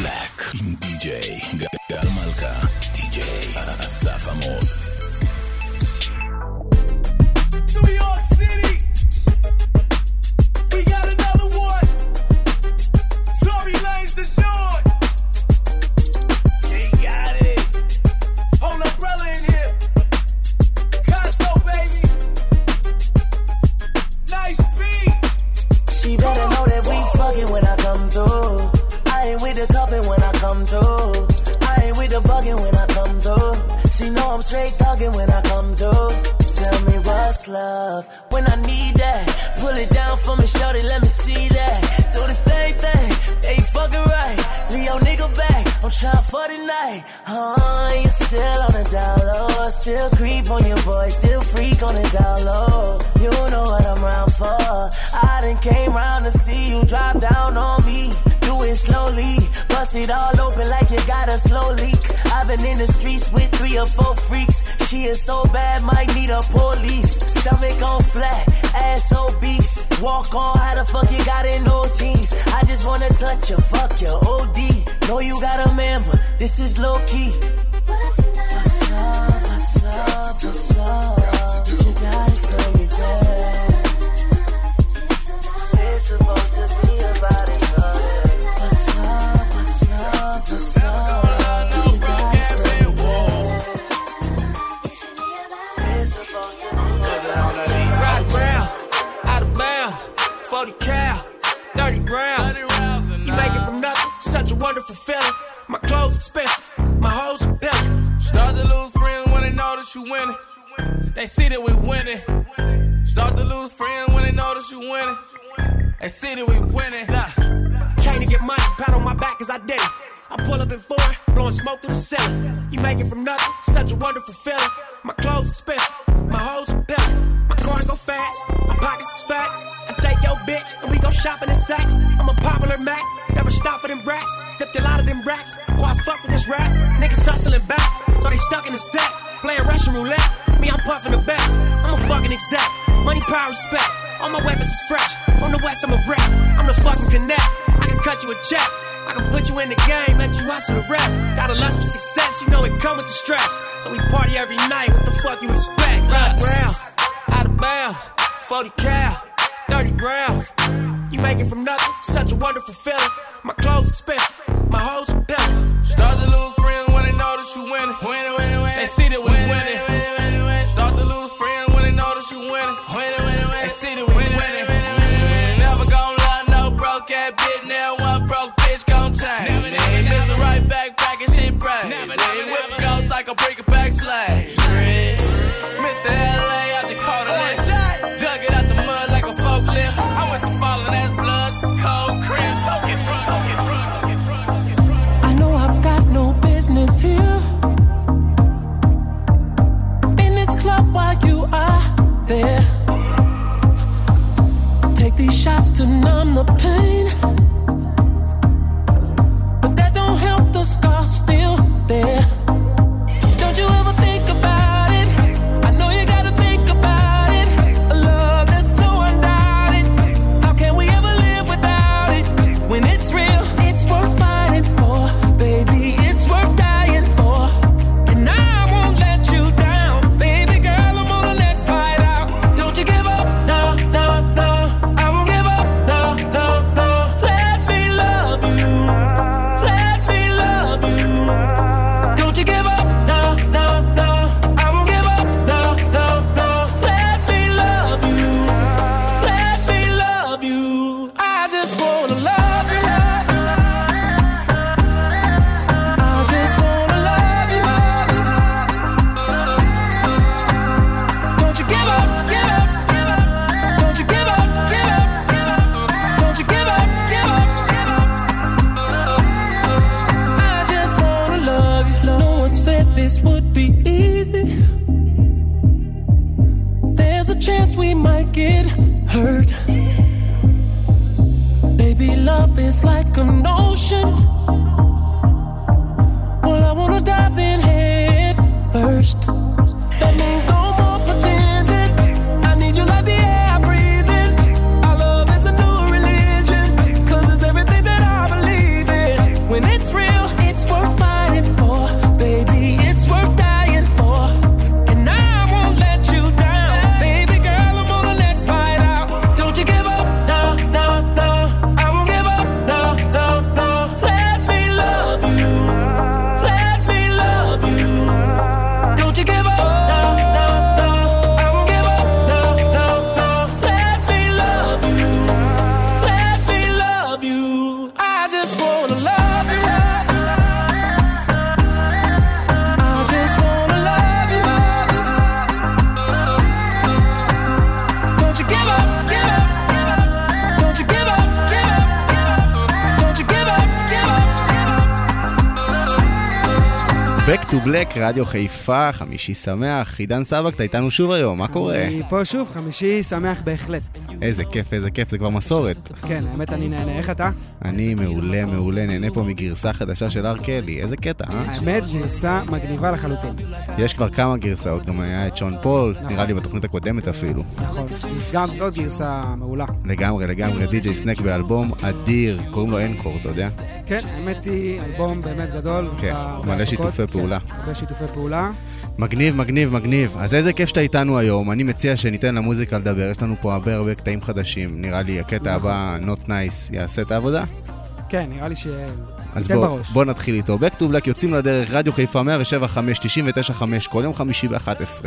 בלק עם די.ג'יי גל מלכה, די.ג'יי אסף עמוס. Straight thugging when I come through. Tell me what's love when I need that. Pull it down for me, shorty, let me see that. Do the thing thing, they fucking right. Leo nigga back, I'm trying for the night. Uh, you still on the down low, still creep on your boy, still freak on the down low. You know what I'm around for. I done came round to see you drop down on me. It slowly, bust it all open like you got a slow leak. I've been in the streets with three or four freaks. She is so bad, might need a police. Stomach on flat, ass obese. Walk on, how the fuck you got in those jeans? I just wanna touch you, fuck your OD. Know you got a man, but this is low key. What's up, what's up, what's up? You got rounds. You make it from nothing, such a wonderful feeling. My clothes expensive, my hoes are pilling. Start to lose friends when they notice you winning. They see that we winning. Start to lose friends when they notice you winning. They see that we winning. Look, came to get money, pat on my back cause I did it. I pull up in foreign, blowing smoke through the ceiling. You make it from nothing, such a wonderful feeling. My clothes expensive, my hoes are pilling. My car go fast, my pockets is fat. Take your bitch and we go shopping in sacks. I'm a popular Mac, never stop for them brats. Flipped a lot of them racks. Oh, I fuck with this rap. Niggas hustling back, so they stuck in the set. Playing Russian roulette. Me, I'm puffing the best. I'm a fucking exec. Money, power, respect. All my weapons is fresh. On the west, I'm a rap. I'm the fucking connect. I can cut you a check. I can put you in the game, let you hustle the rest. Got a lust for success, you know it come with the stress. So we party every night, what the fuck you expect? Look, round, out of bounds, 40 cal, 30 rounds. You make it from nothing, such a wonderful feeling. My clothes expensive, my hoes are pilling. Start to lose friends when they notice you winning. Winning, winning, winning. They see that we winning. Are there. Take these shots to numb the pain, but that don't help the scar still there. Don't you ever think Back to Black, רדיו חיפה, חמישי שמח. עידן סבק, אתה איתנו שוב היום, מה קורה? אני פה שוב, חמישי שמח בהחלט. איזה כיף, איזה כיף, זה כבר מסורת. כן, האמת אני נהנה. איך אתה? אני מעולה, מעולה, נהנה פה מגרסה חדשה של ארקלי, איזה קטע, אה? האמת, גרסה מגניבה לחלוטין. יש כבר כמה גרסאות, גם היה את שון פול, נראה לי בתוכנית הקודמת אפילו. נכון. גם זאת גרסה מעולה. לגמרי, לגמרי, די.ג'יי סנק באלבום אדיר, קוראים לו אנקור, אתה יודע? כן, האמת היא אלבום באמת גדול. כן, מלא שיתופי פעולה. הרבה שיתופי פעולה. מגניב, מגניב, מגניב. אז איזה כיף שאתה איתנו היום. אני מציע שניתן למוזיקה לדבר, יש לנו פה הרבה הרבה קטעים חדשים. נראה לי הקטע נכון. הבא, Not Nice, יעשה את העבודה. כן, נראה לי ש... אז בוא. בוא נתחיל איתו. Back to Black יוצאים לדרך, רדיו חיפה 107.5, 99.5, כל יום חמישי ב-11.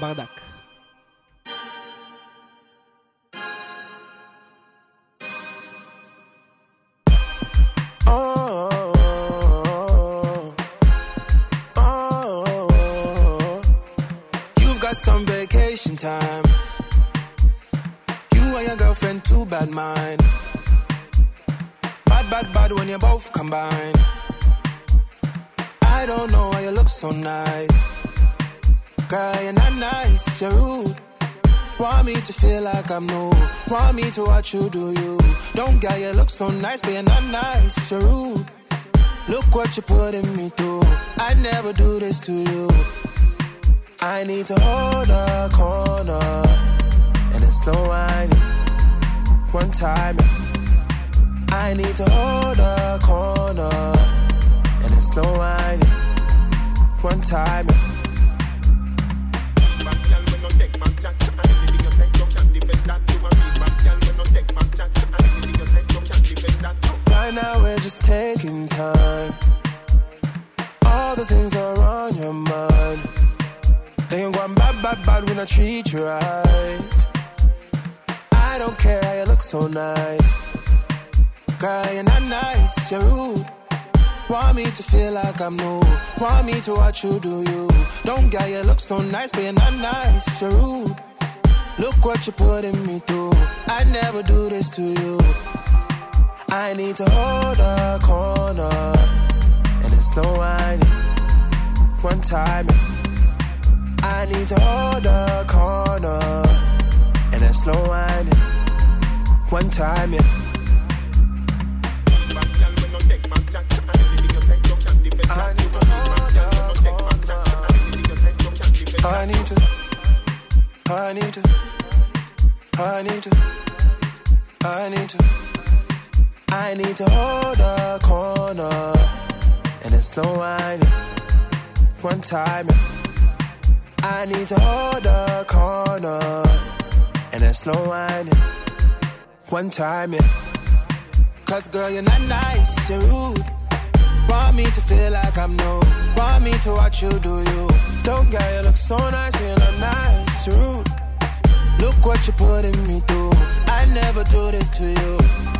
ברדק. To feel like I'm new. Want me to watch you do you. Don't get you look so nice, you're not nice, you're rude. Look what you're putting me through. I never do this to you. I need to hold a corner. And it's slow whining. One time. I need to hold a corner. And it's slow whining. One time. Right now we're just taking time. All the things are on your mind. Bad, bad, bad when I treat you right. I don't care how you look so nice. Girl, you're not nice, you're rude. Want me to feel like I'm new. Want me to watch you do you. Don't get you look so nice, but you're not nice, you're rude. Look what you're putting me through. I never do this to you. I need to hold a corner. And it's slow whining. One time. I need to hold a corner. And it's slow whining. One time, yeah. I need to. I need to. I need to. I need to. I need to. Hold a corner. And it's slow whining. One time. I need to hold a corner. And it's slow whining. One time, yeah. Cause girl, you're not nice, you're rude. Want me to feel like I'm new. Want me to watch you do you. Don't get you look so nice, you're not what you're putting me through. I never do this to you.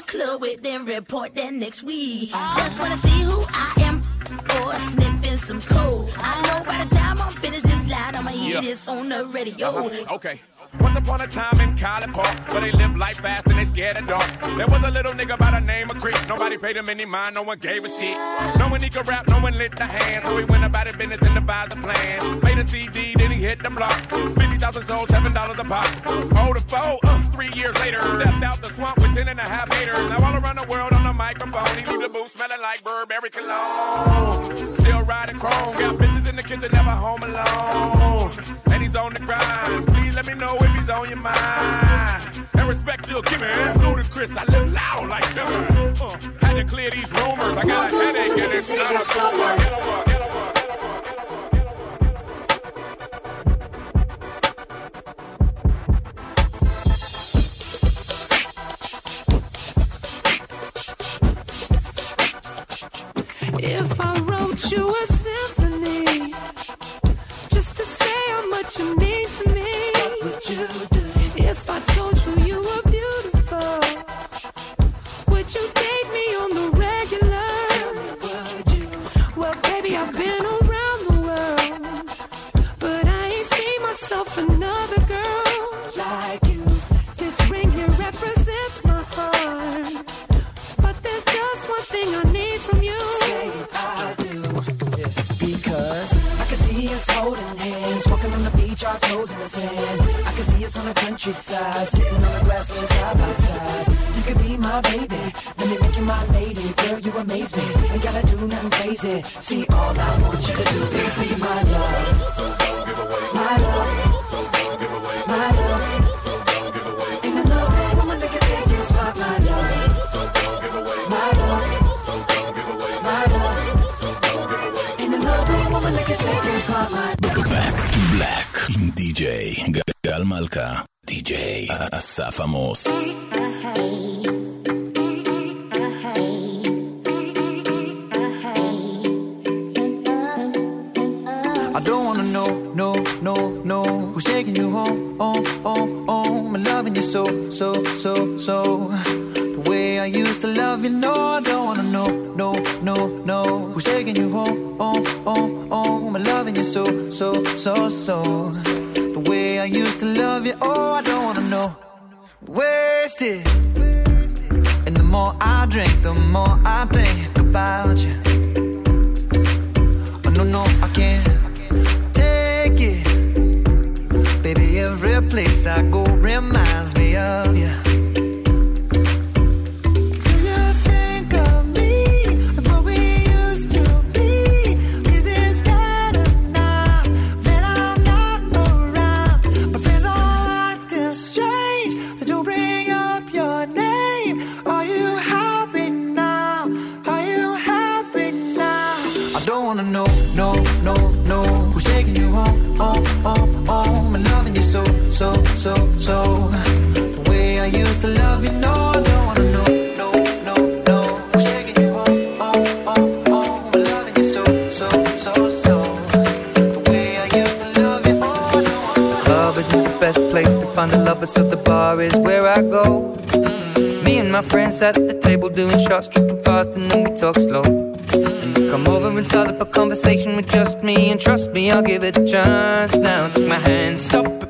The club with then report that next week. Just wanna see who I am or sniffing some coke. I know by the time I'm finished this line, I'ma hear Yeah. this on the radio. Okay. Once upon a time in Park, where they live life fast and they scared of dark. There was a little nigga by the name of Chris. Nobody paid him any mind, no one gave a shit. No one he could rap, no one lit the hand. So he went about his business and devised a plan. Made a CD, then he hit the block. 50,000 sold, $7 a pop. Hold the phone, uh, three years later. Stepped out the swamp with 10 and a half haters. Now all around the world on the microphone. He leave the booth smelling like Burberry cologne. Still riding chrome, got bitches in the kitchen, never home alone. And he's on the grind. Please let me know if he's on your mind. And respect you'll give me. Ludacris, I live loud like Timber. Uh, had to clear these rumors. I got a headache and it's not a tumor. Our toes in the sand. I can see us on the countryside, sitting on the grassland side by side. You could be my baby, let me make you my lady. Girl, you amaze me, ain't gotta do nothing crazy. See, all I want you to do is be my love. My love. מלכה, די.ג'יי אסף עמוס. I don't wanna know, no, no, no Who's taking you home, home, home, home And loving you so, so, so, so The way I used to love you, no I don't wanna know, no, no, no Who's taking you home, home, home, home And loving you so, so, so, so oh I don't wanna know. Wasted And the more I drink, the more I think so, so, so. The way I used to love you, no, I don't wanna know, best place to find the lovers, so the bar is where I go. Mm. Me and my friends at the table doing shots, tripping fast, and then we talk slow. And you come over and start up a conversation with just me, and trust me, I'll give it a chance. Now take my hand, stop it,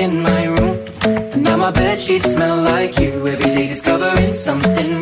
in my room. And now my bed sheets smell like you. Every day discovering something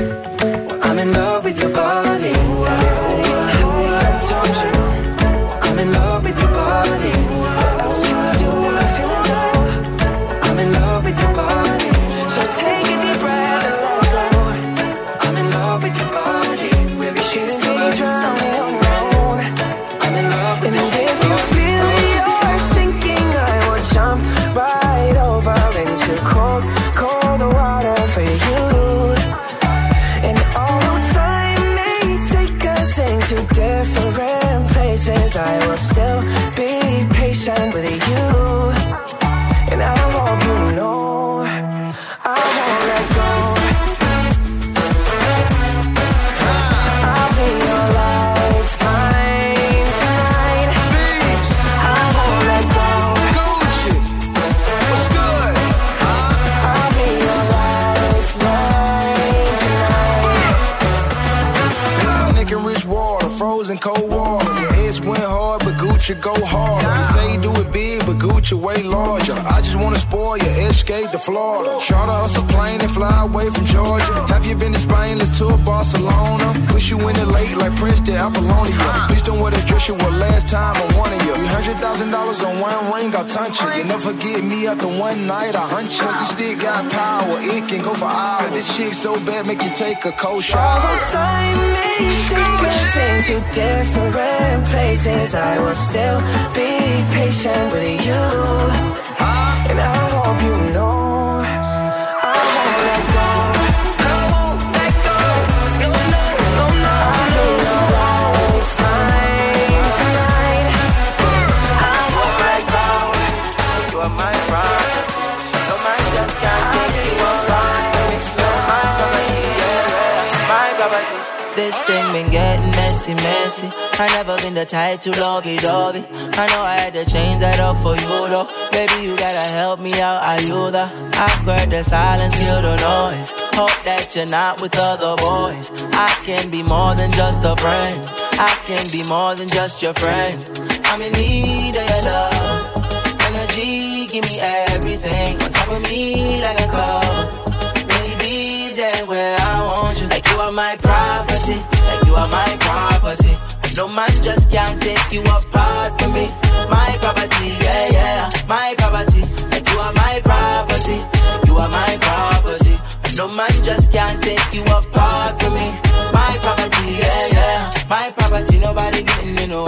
Water, frozen cold water. Ex went hard, but Gucci go harder. You say you do it big, but Gucci way larger. I just wanna spoil you, escape to Florida. Charter us a plane and fly away from Georgia. Have you been to Spain? Let's tour Barcelona. Push you in the lake like Prince to Apollonia. Please don't wear the dress you wore last time on one of you. Hundred thousand dollars on one ring, I'll touch you. You never get me after one night, I hunt you. 'Cause this stick got power, it can go for hours. This chick so bad, make you take a cold shower. Although time may take us into different I will still be patient with you. And I hope you know messy, messy. I never been the type to love it, love it. I know I had to change that up for you though. Baby, you gotta help me out, are you the? I've heard the silence, hear the noise. Hope that you're not with other boys. I can be more than just a friend. I can be more than just your friend. I'm in need of your love. Energy, give me everything. On top of me like a cup. Baby, there where I want you. Like you are my property. Like you are my property. No man just can't take you apart from me. My property, yeah, yeah. My property. Like you are my property. You are my property. And no man just can't take you apart from me. My property, yeah, yeah. My property, nobody getting in the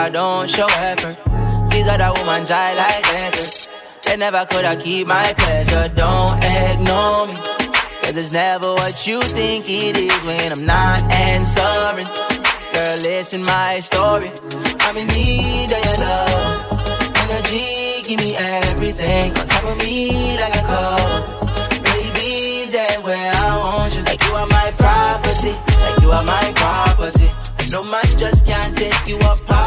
I don't show effort. These other women dry like desert. They never could have keep my pleasure. Don't ignore me. Cause it's never what you think it is when I'm not answering. Girl, listen my story. I'm in need of your love. Energy, give me everything. On top of me like a cup. Baby, there where I want you. Like you are my property. Like you are my property. No man just can't take you apart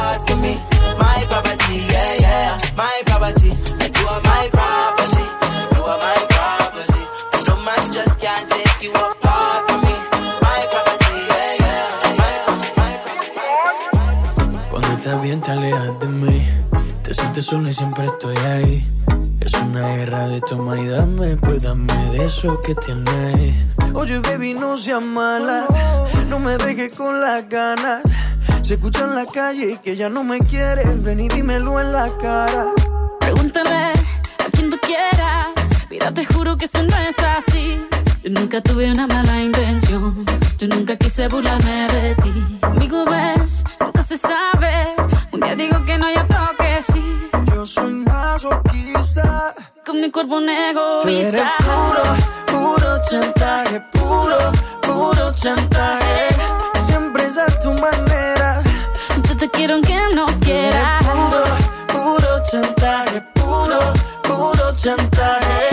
bien te alejas de mí Te sientes sola y siempre estoy ahí Es una guerra de toma y dame Pues dame de eso que tienes Oye baby no seas mala No me dejes con las ganas Se escucha en la calle que ya no me quieres. Ven y dímelo en la cara. Pregúntale a quien tú quieras. Mira, te juro que eso no es así. Yo nunca tuve una mala intención. Yo nunca quise burlarme de ti. Conmigo ves, nunca se sabe. Un día digo que no, y otro que sí. Yo soy masoquista. Con mi cuerpo un Tú eres egoísta. puro, puro chantaje, puro, puro chantaje. Siempre es a tu manera. Yo te quiero aunque no quieras. Puro, puro chantaje, puro, puro chantaje.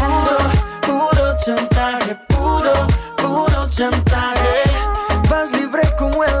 Chantaje, puro, puro chantaje. Vas libre como el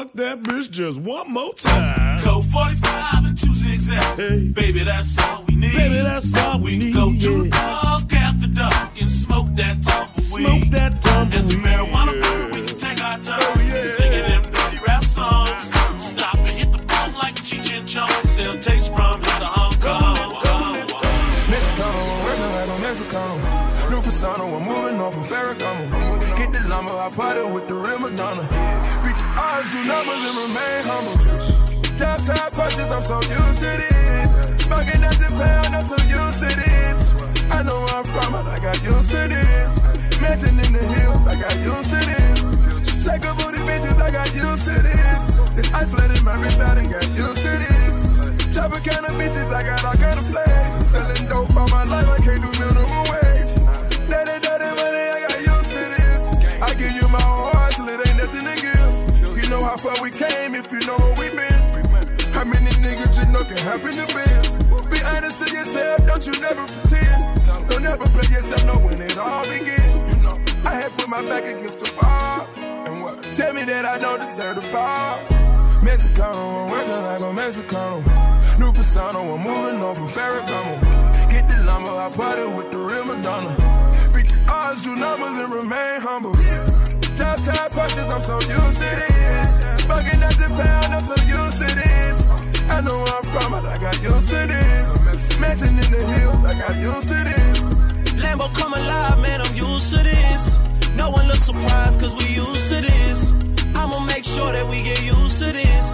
fuck that bitch just one more time. Colt 45 and two zigzags. Baby, that's all we need. Baby, that's all we need, Go to the yeah. park after dark and smoke that tumbleweed. Smoke that tumbleweed. As the marijuana burn, we can take our turn. Singing oh, them numbers, and remain humble. Top top punches, I'm so used to this. Smoking at the pound, I'm so used to this. I know where I'm from, but I got used to this. Mansion in the hills, I got used to this. Psycho booty bitches, I got used to this. This ice flooded my wrist, I done got used to this. Chopper kind of bitches, I got all kind of flags. Selling dope all my life, I can't do minimum how far we came if you know where we been. How many niggas you know can happen to biz? Be honest to yourself, don't you never pretend. Don't ever play yourself, know when it all begin. You know, I had put my back against the wall. And what? Tell me that I don't deserve the ball. Mexicano, I'm working like a Mexicano. New persona, I'm moving on from Ferragamo. Get the llama, I party with the real Madonna. The odds, do numbers, and remain humble. Top top punches, I'm so used to this. Smoking at the pound, I'm so used to this. I know where I'm from, but I got used to this. Mansion in the hills, I got used to this. Lambo come alive, man, I'm used to this. No one looks surprised, cause we used to this. I'ma make sure that we get used to this.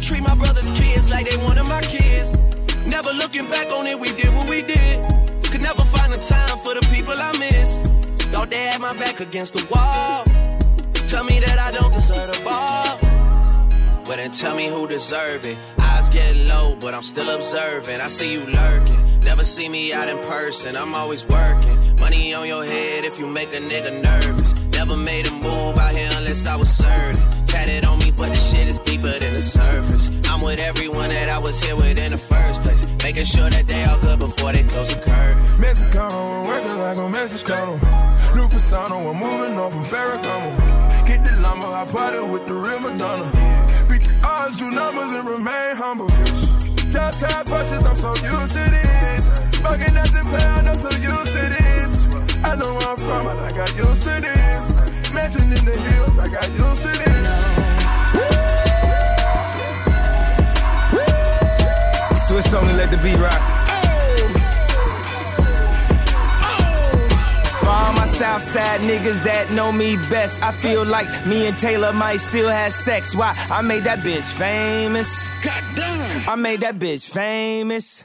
Treat my brother's kids like they one of my kids. Never looking back on it, we did what we did. Could never find the time for the people I miss. Thought they had my back against the wall. Tell me that I don't deserve the ball. Well, then tell me who deserve it. Eyes getting low, but I'm still observing. I see you lurking. Never see me out in person. I'm always working. Money on your head if you make a nigga nervous. Never made a move out here unless I was certain. Tatted on me, but the shit is deeper than the surface. I'm with everyone that I was here with in the first place. Making sure that they all good before they close the curtain. Mexicano, I'm working like a Mexicano. New persona, I'm moving on from Ferragamo. Get the llama, I party with the real Madonna. The odds, do numbers, and remain humble. Top top punches, I'm so used to this. Smoking at the pound, I'm so used to this. I know where I'm from, but I got used to this. Mansion in the hills, I got used to this. Swiss only let the beat rock. All my oh. Southside niggas that know me best, I feel like me and Taylor might still have sex. Why? I made that bitch famous. Goddamn. I made that bitch famous.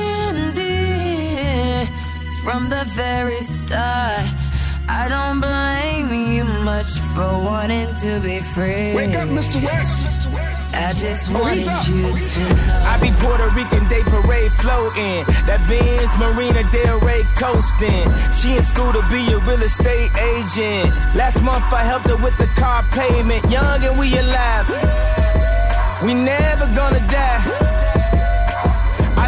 from the very start. I don't blame you much for wanting to be free. Wake up, Mr. West. I just oh, wanted you to know. I be Puerto Rican Day Parade floating. That Benz Marina Del Rey coasting. She in school to be a real estate agent. Last month I helped her with the car payment. Young and we alive. We never gonna die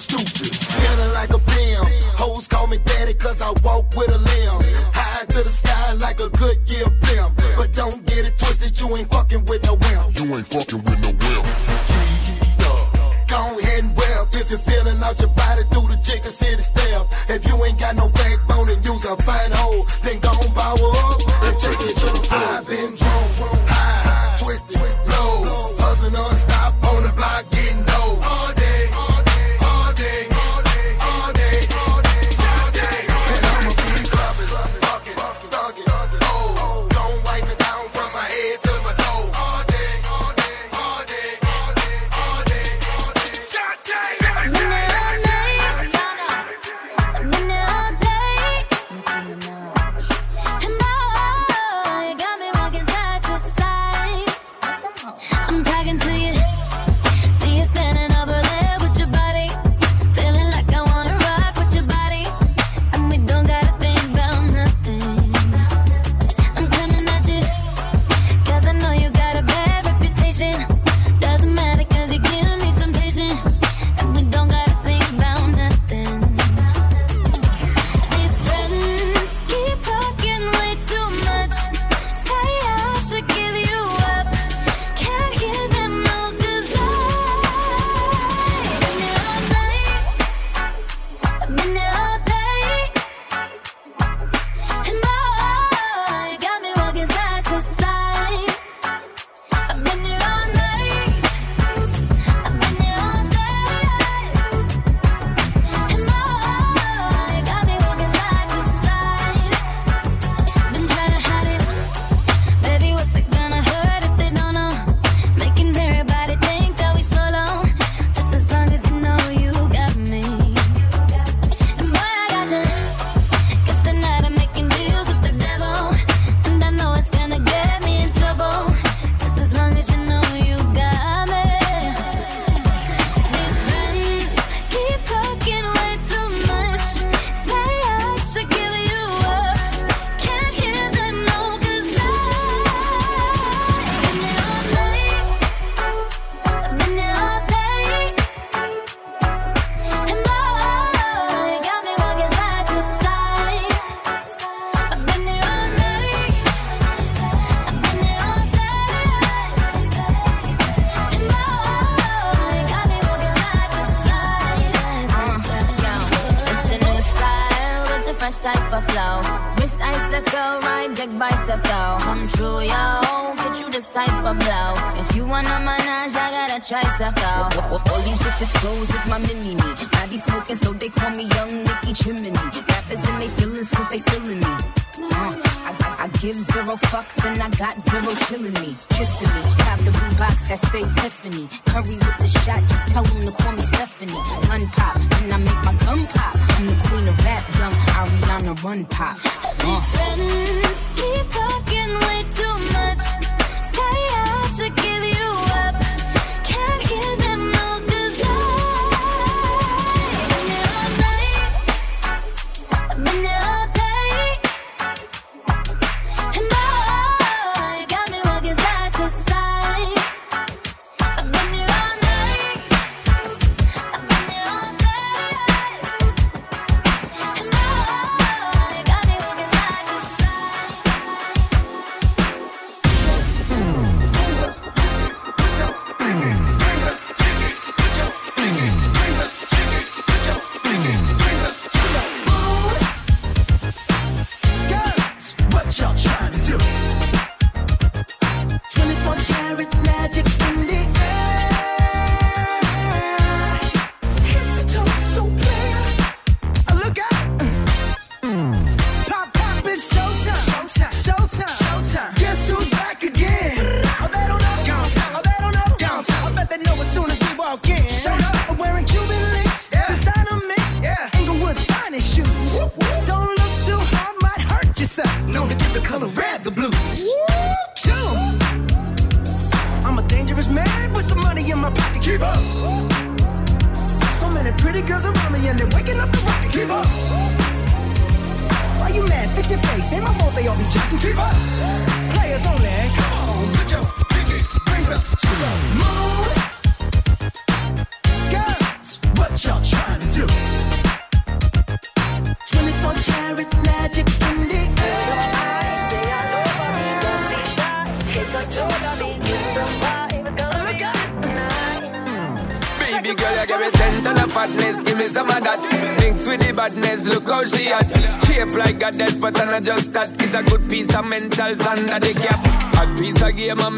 stupid. Feeling like a pimp. Hoes call me daddy cause I walk with a limb. High to the sky like a Goodyear pimp. But don't get it twisted, you ain't fucking with no wimp. You ain't fucking with no wimp. Go ahead and well if you're feeling out your body through the chicken city.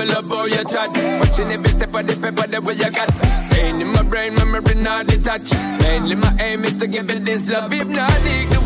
I'm love how you chat. Watching every step of the paper, the way you got. Staying in my brain, memory not detached. Mainly my aim is to give it this love. If not, dig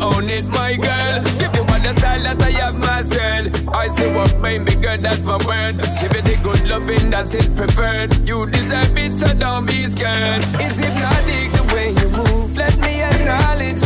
own it, my girl. Give you all the style that I have mastered. I say what baby girl, that's my word. Give it the good loving that is preferred. You deserve it, so don't be scared. It's hypnotic the way you move. Let me acknowledge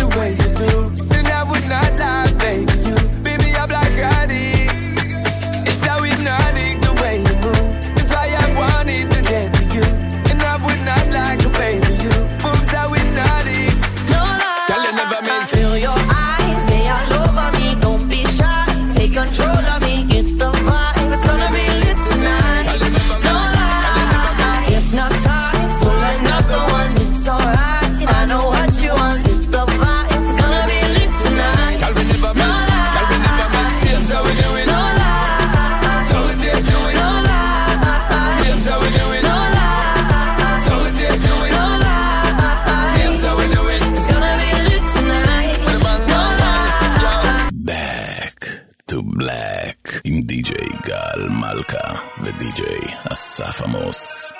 עם די.ג'יי גל מלכה ודי.ג'יי אסף עמוס.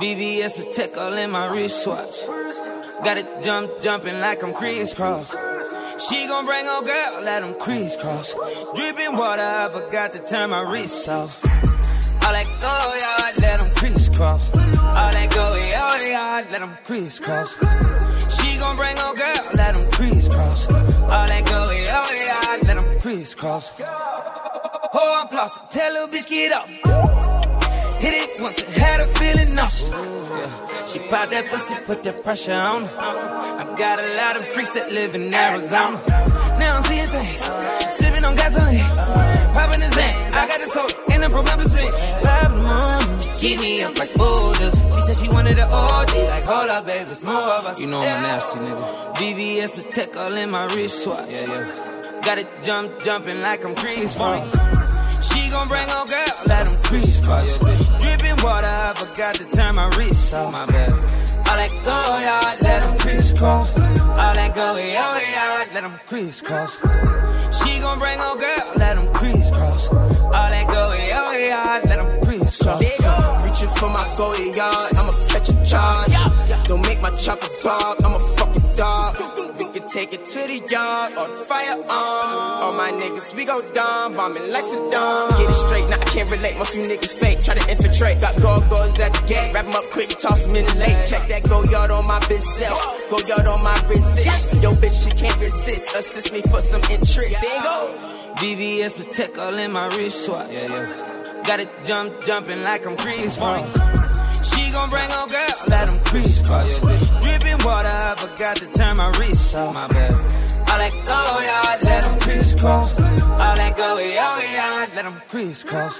VVS Patek tickle in my wristwatch. Got it jump jumping like I'm Kris Kross. She gon' bring her girl, let them crisscross. Dripping water, I forgot to turn my wrist off. All that go, yeah, I let them crisscross. All that go, yeah, I let them crisscross. Gon' bring her girl, let them crisscross. All that go yard, let them crisscross. Oh, I'm flossing, tell her bitch get up. Hit it once, had her feeling nauseous. Yeah. She pop that pussy, put that pressure on her. I got a lot of freaks that live in Arizona. Now I'm seeing things, sipping on gasoline, popping his hand. I got the soda and the promethazine. Five in the morning, keep me up like boulders. She said she wanted an OG, like hold up, baby, it's more of us. You know I'm a nasty nigga. VVS Patek all in my wristwatch. Yeah, yeah. Got it jump, jumping like I'm Kris Kross. She gon' bring her girl, let them crisscross. Dripping water, I forgot to turn my wrist off. My bad. All that go yard, let them crisscross. All that go yard, let them crisscross. She gon' bring her girl, let them crisscross. All that go yard, let them crisscross. Reaching for my goalie yard, I'ma catch a charge. Don't make my chopper dog, I'm a fucking dog. We can take it to the yard or the firearm. All my niggas, we go dumb, bombing like Saddam. Get it straight, now I can't relate, most you niggas fake. Try to infiltrate, got gargoyles at the gate. Wrap 'em up quick, toss 'em in the lake. Check that go yard on my bitch go yard on my resist. Yo, bitch, she can't resist, assist me for some interest. There you go. VVS Patek all in my wristwatch. Yeah, yeah. Got it jump, jumping like I'm Kris Kross. She gon' bring her girl, let them crisscross. Dripping water, I forgot to turn my wrist off. My bad. All that go, yeah, let them crisscross. All that go, yeah, yeah, let them crisscross.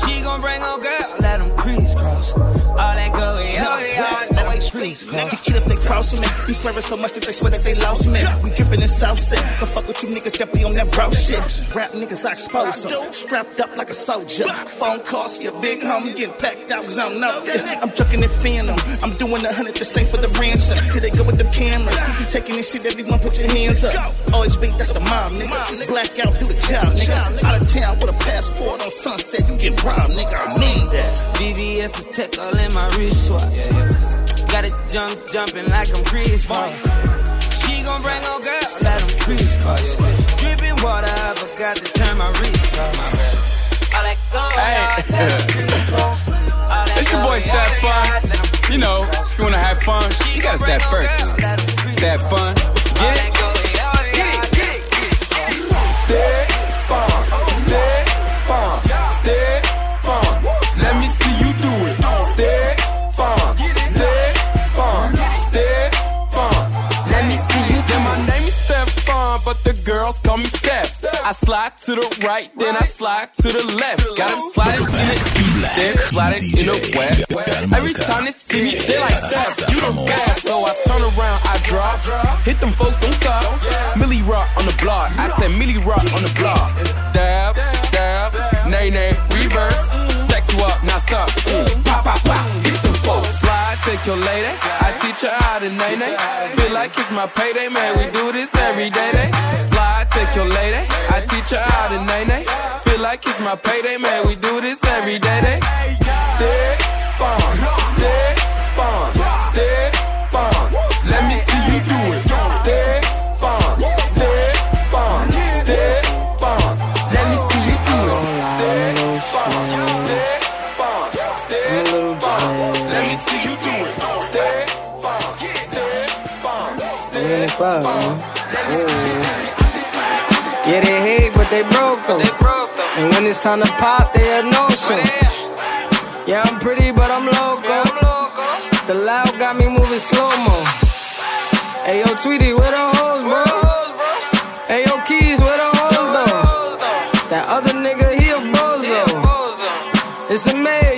She gon' bring her girl, let them crisscross. All that go, yeah, yeah, them crisscross. Get killed if they cross me. We swearing so much that they swear that they lost me. We dripping in South Set. Don't fuck with you niggas that be on that bro shit. Rap niggas, I expose them. Strapped up like a soldier. Phone calls, your big homie getting packed out cause I don't know. I'm chucking and phantom. I'm doing a hundred the same for the ransom. Here they go with the cameras. You taking this shit, everyone put your hands up. Always beat, that's the mom, nigga. Black out, do the job, nigga. Out of town with a passport on sunset, you get robbed, nigga. I mean that. BBS the tech all in my wristwatch. Got it jump jumping like I'm Kris Kross. She gon' bring her girl, let them crisscross. Dripping water, I forgot to turn my wrist off. All that go, Hey. let 'em crisscross. All that It's your boy yeah, Fun. You know, if you wanna have fun, you gotta stat first. Stat fun. Get it? Girls call me Steph. I slide to the right, then I slide to the left. Got them sliding in the east, then sliding in the west. Every time they see me, they like Steph, you don't best. So I turn around, I drop, hit them folks, don't stop. Milly Rock on the block, I said Milly Rock on the block. Dab, dab, nay nay, reverse. Sex you up, now stop. Mm. Pop, pop, pop, hit them folks. Slide, take your lady, I teach her how to nay nay. Feel like it's my payday, man, we do this every day. day. Slide, take your lady, I teach her how to nay nay. Feel like it's my payday, man, we do this every day. Eh? day. Stay fun, stay stay fun. Yeah, they hate, but they broke them. And when it's time to pop, they a no show. Yeah, I'm pretty, but I'm loco. The loud got me moving slow mo. Hey, yo, Tweety, where the hoes, bro? Hey, yo, Keys, where the hoes, though? That other nigga, he a bozo. It's a mayor, you don't know.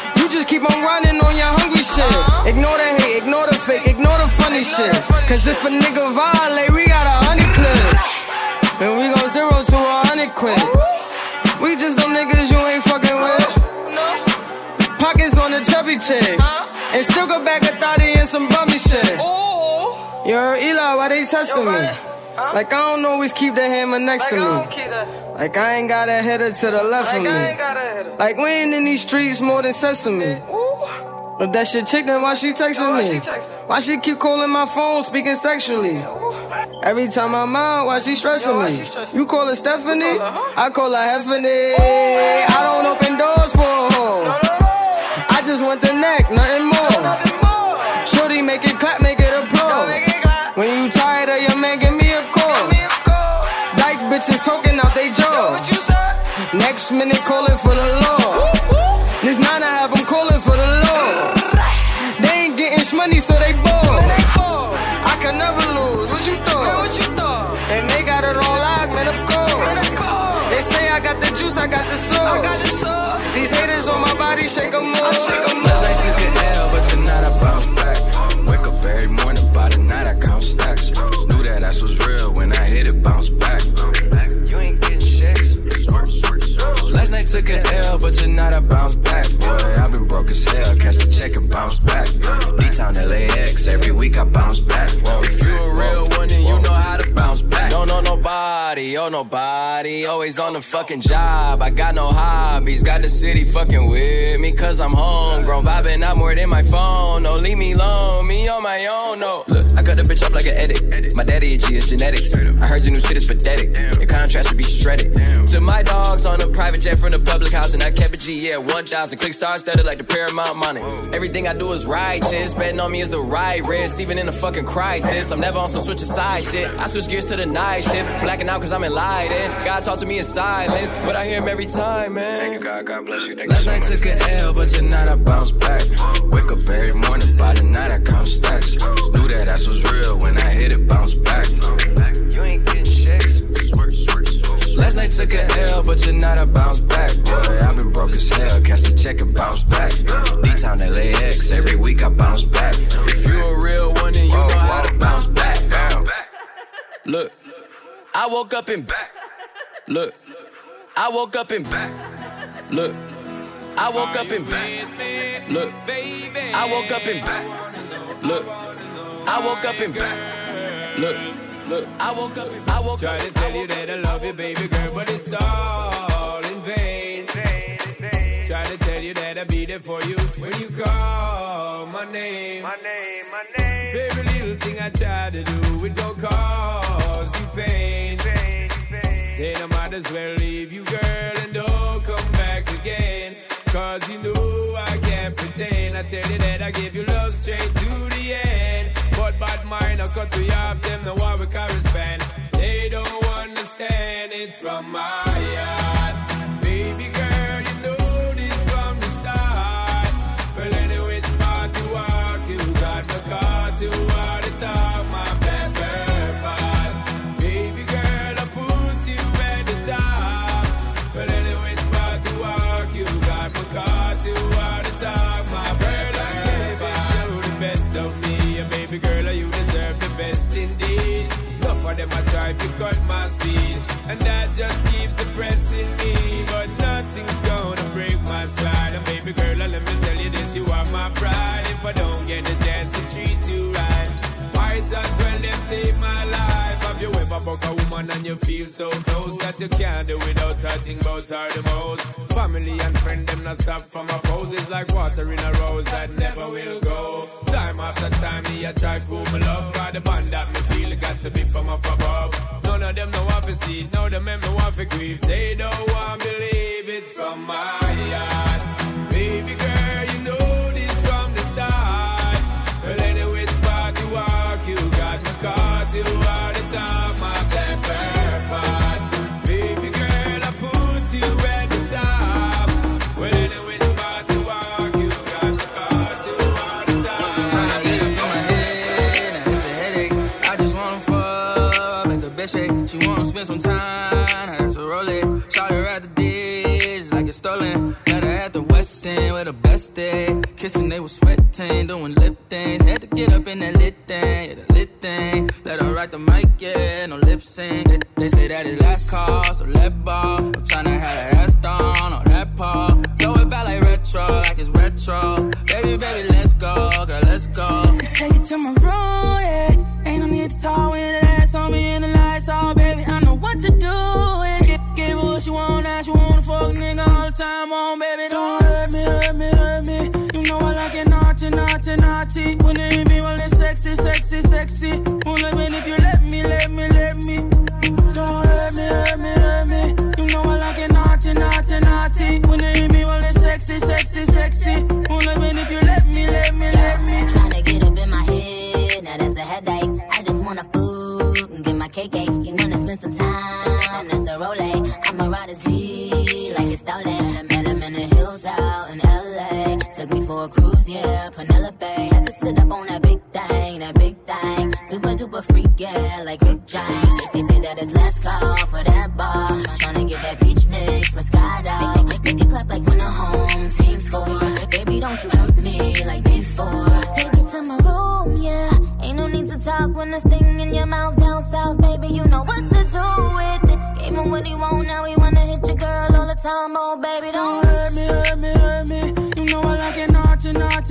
Just keep on running on your hungry shit. Ignore the hate, ignore the fake, ignore the funny shit. Cause if a nigga violate, we got a honey clip. And we go zero to a hundred quid. We just them niggas you ain't fucking with. Pockets on the chubby chick. And still go back a thotty and some bummy shit. Heard Eli, why they testing me? Like I don't always keep the hammer next to me. Like I ain't got a header to the left of me. Like we ain't in these streets more than sesame. If that shit chick, then why she texting me? Why she keep calling my phone, speaking sexually? Every time I'm out, why she stressing me? You call her Stephanie? I call her Heffany. I don't open doors for a hoe. I just want the neck, nothing more. Shorty, make it clap, make it applaud. When you tired of your man, give me a call. Dice bitches talking out they jaw. Next minute calling for the law. This nine I have them calling for the law. They ain't getting money, so they bored. I can never lose. What you thought? And they got it on lock, man, of course. They say I got the juice, I got the sauce. These haters on my body, shake 'em more. But I bounce back. Boy, I've been broke as hell, catch the check and bounce back. D-Town LAX, every week I bounce back. Whoa, if you a real one, then you know how to bounce back. Don't know nobody, oh nobody, always on the fucking job. I got no hobbies, got the city fucking with me, cause I'm homegrown. Vibing out more than my phone, no, leave me alone, me on my own, no. Look, I cut the bitch off like an edit. My daddy a G, it's genetics. I heard your new shit is pathetic. Your contrast should be shredded. To my dogs on a private jet from the public house, and I kept a G, yeah, 1,000. Click stars studded like the Paramount money. Everything I do is righteous. Betting on me is the right risk, even in a fucking crisis. I'm never on some switch side shit. I switch gears to the night shift. Blacking out cause I'm enlightened. God talk to me in silence, but I hear him every time, man. Thank you, God. God bless you. Last night took an L, but tonight I bounce back. Wake up every morning, by the night I count stacks. Knew that ass was real when I hit it, bounce back. You ain't getting checks. Last night took an L, but tonight I bounce back. Boy, I've been broke as hell. Catch the check and bounce back. D-Town LAX, every week I bounce back. If you a real one, then you know how to bounce back. Look, I woke up in back. Look, I woke up in back. Look, I woke up in back. Look, I woke up in back. Look, I woke up in back. Look, look, I woke up. I woke up. Try up. to tell you that I love you, baby girl, but it's all in vain. Try to tell you that I'll be there for you when you call my name. My name, my name. Every little thing I try to do, it gon' cause you pain. Then I might as well leave you, girl, and don't come back again. Cause you know I can't pretend. I tell you that I give you love straight to the end. But bad mind, I cut you off them, the war we correspond. They don't understand it from my heart. To treat you right, might as well them take my life. Have you ever buck a woman and you feel so close that you can't do without touching both her the most? Family and friend them not stop from a pose. It's like water in a rose that never will go. Time after time, me I try prove my love. Got the bond that me feel got to be from up above. None of them know want to see, of them make me want to grieve. They don't want to believe it's from my heart. Baby girl, you know She wanna spend some time, I that's a roll it. Shout her at the ditch like it's stolen. Met her at the West End with the best day. Kissing, they was sweating, doing lip things. Had to get up in that lit thing, yeah, the lit thing. Let her write the mic, yeah, no lip sync. They, they say that it last call, so let ball. I'm tryna have that ass down on that paw. Throw it back like retro, like it's retro. Baby, baby, let's go, girl, let's go. Take it to my room, yeah. Ain't no need to talk with that ass on me time on, baby. Don't hurt me, hurt me, hurt me. You know I like it naughty, naughty, naughty. When you hit me, well, it's sexy, sexy, sexy. Well, I mean, if you let me, let me, let me. Don't hurt me, hurt me, hurt me. You know I like it naughty, naughty, naughty. When you hit me, well, it's sexy, sexy, sexy. Well, I mean, if you let me, let me, let me. Tryna get up in my head, now that's a headache. I just wanna food and get my cake. cake. You wanna spend some time, that's a role. I'ma ride a Z a cruise, yeah, Penelope. Had to sit up on that big thing, that big thing. Super duper freak, yeah, like Rick James. They say that it's last call for that bar. Tryna get that peach mix, Moscato. Make, make it clap like when the home team score. Baby, don't you hurt me like before. Take it to my room, yeah. Ain't no need to talk when there's thing in your mouth down south, baby. You know what to do with it. Gave him what he want, now he wanna hit your girl all the time. Oh, baby, don't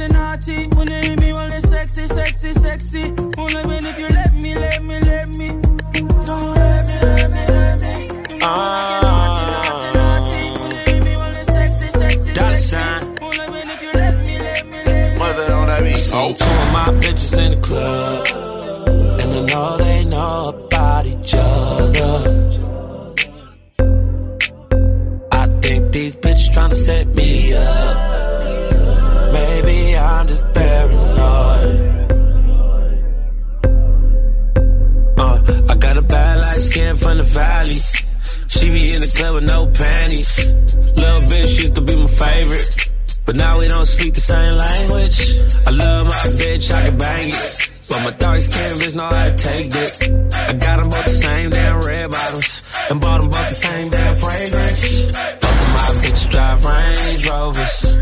naughty, naughty, naughty. When you hit me, well, it's sexy, sexy, sexy. Well, I mean, if you let me, let me, let me. Don't hurt me, hurt me, hurt me. You know I naughty, naughty, naughty. When you hit me, well, it's sexy, sexy, Dollar sexy. sign. Well, I mean, if you let me, let me, let me. Mother on that beat. I see two of my bitches in the club. I know they know about each other. I think these bitches tryna set me up. Valley. She be in the club with no panties. Little bitch used to be my favorite. But now we don't speak the same language. I love my bitch, I can bang it. But my dark skin know how to take it. I got them both the same damn red bottoms. And bought them both the same damn fragrance. Both of my bitches drive Range Rovers.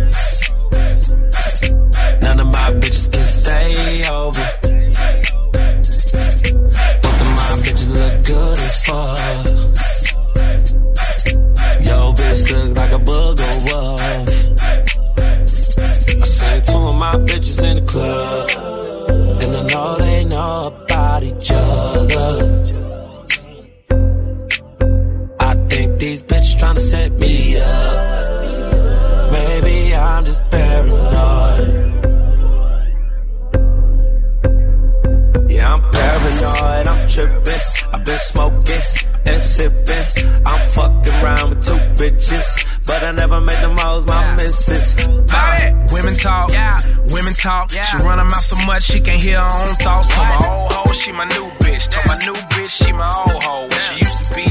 None of my bitches can stay over. Look good as fuck. Yo, bitch look like a booger Talk. She run her mouth so much she can't hear her own thoughts. Told my old hoe she my new bitch. Told my new bitch she my old hoe. She used to be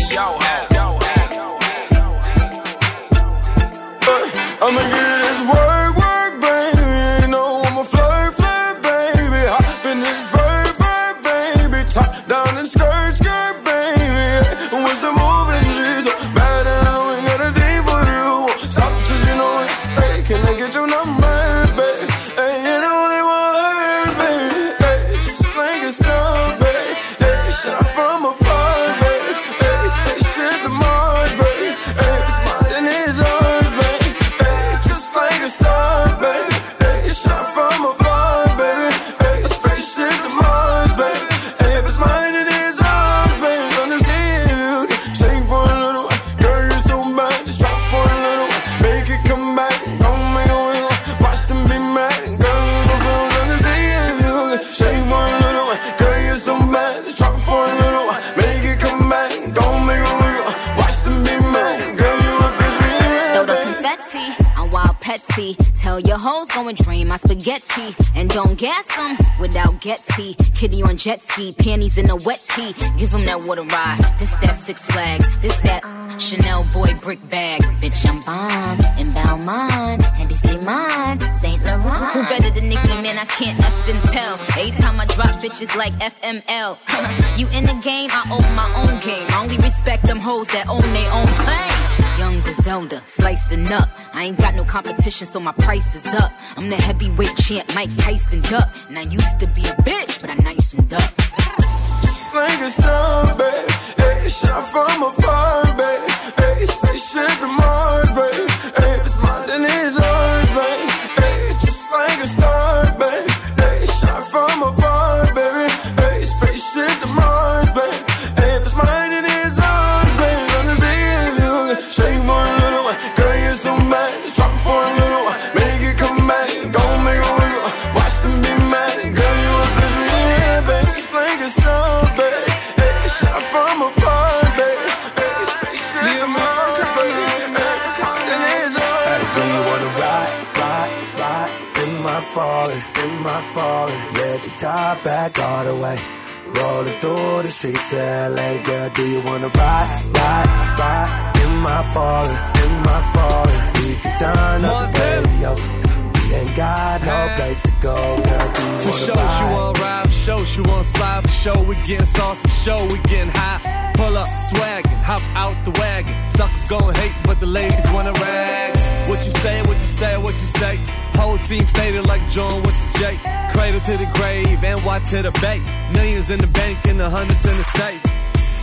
And don't gas them without Getty. Kitty on jet ski, panties in a wet tee. Give them that water ride. This that Six Flags. This that Chanel boy brick bag. Bitch, I'm bomb in Balmain. And it's mine, Saint Laurent. Who better than Nicki, man? I can't effing tell. Every time I drop bitches like FML. you in the game, I own my own game. I only respect them hoes that own their own claim. Young Griselda, slicing up. I ain't got no competition, so my price is up. I'm the heavyweight champ, Mike Tyson up. And I used to be a bitch, but I nicened up. Slang and stuff, baby. Hey, shot from afar, baby. Hey, spaceship to Mars, baby. Top back all the way. Rolling through the streets of LA, girl. Do you wanna ride, ride, ride in my falling, in my falling? We can turn up the radio. We ain't got no place to go, girl. Do you For wanna sure, she want ride. For sure, she want slide. For sure, we getting saucy, For sure, we getting high. Pull up, swaggin', hop out the wagon. Suckers gon' hate, but the ladies wanna rag. What you say? What you say? What you say? Whole team faded like John with the J. Cradle to the grave, and NY to the bay. Millions in the bank and the hundreds in the safe.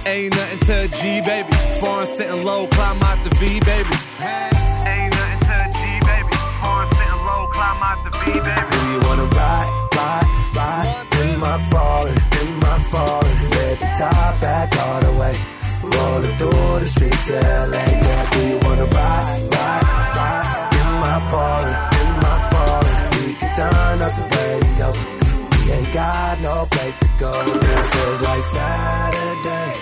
Ain't nothing to a G, baby. Foreign sitting low, climb out the V, baby. Ain't nothing to a G, baby. Foreign sitting low, climb out the V, baby. Do you wanna ride, ride, ride in my falling, in my falling? Let the top back all the way. Rolling through the streets of LA, girl. Do you wanna ride, ride, ride in my falling? We can turn up the radio. We ain't got no place to go. It feels like Saturday,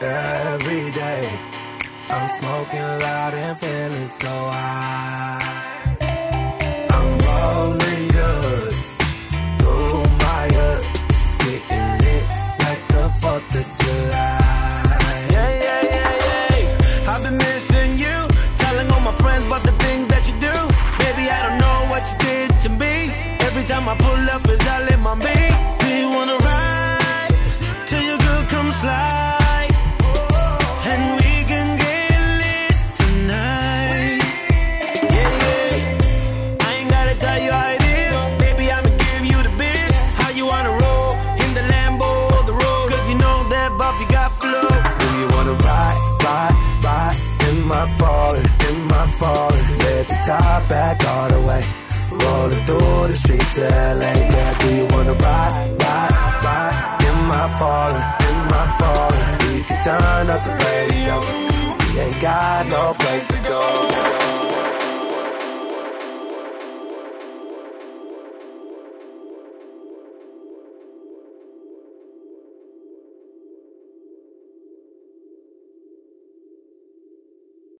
every day. I'm smoking loud and feeling so high. I'm rolling Every time I pull up, is all in my me. Do you wanna ride? Till your girl come slide. And we can get lit tonight. Yeah, yeah. I ain't gotta tell you how it is. Baby, I'ma give you the biz. How you wanna roll? In the Lambo or the road? Cause you know that Bobby got flow. Do you wanna ride, ride, ride in my foreign, in my foreign? Let the top back all the way. Rolling through the streets of LA. Yeah, do you wanna ride, ride, ride in my foreign, in my foreign? We can turn up the radio. We ain't got no place to go.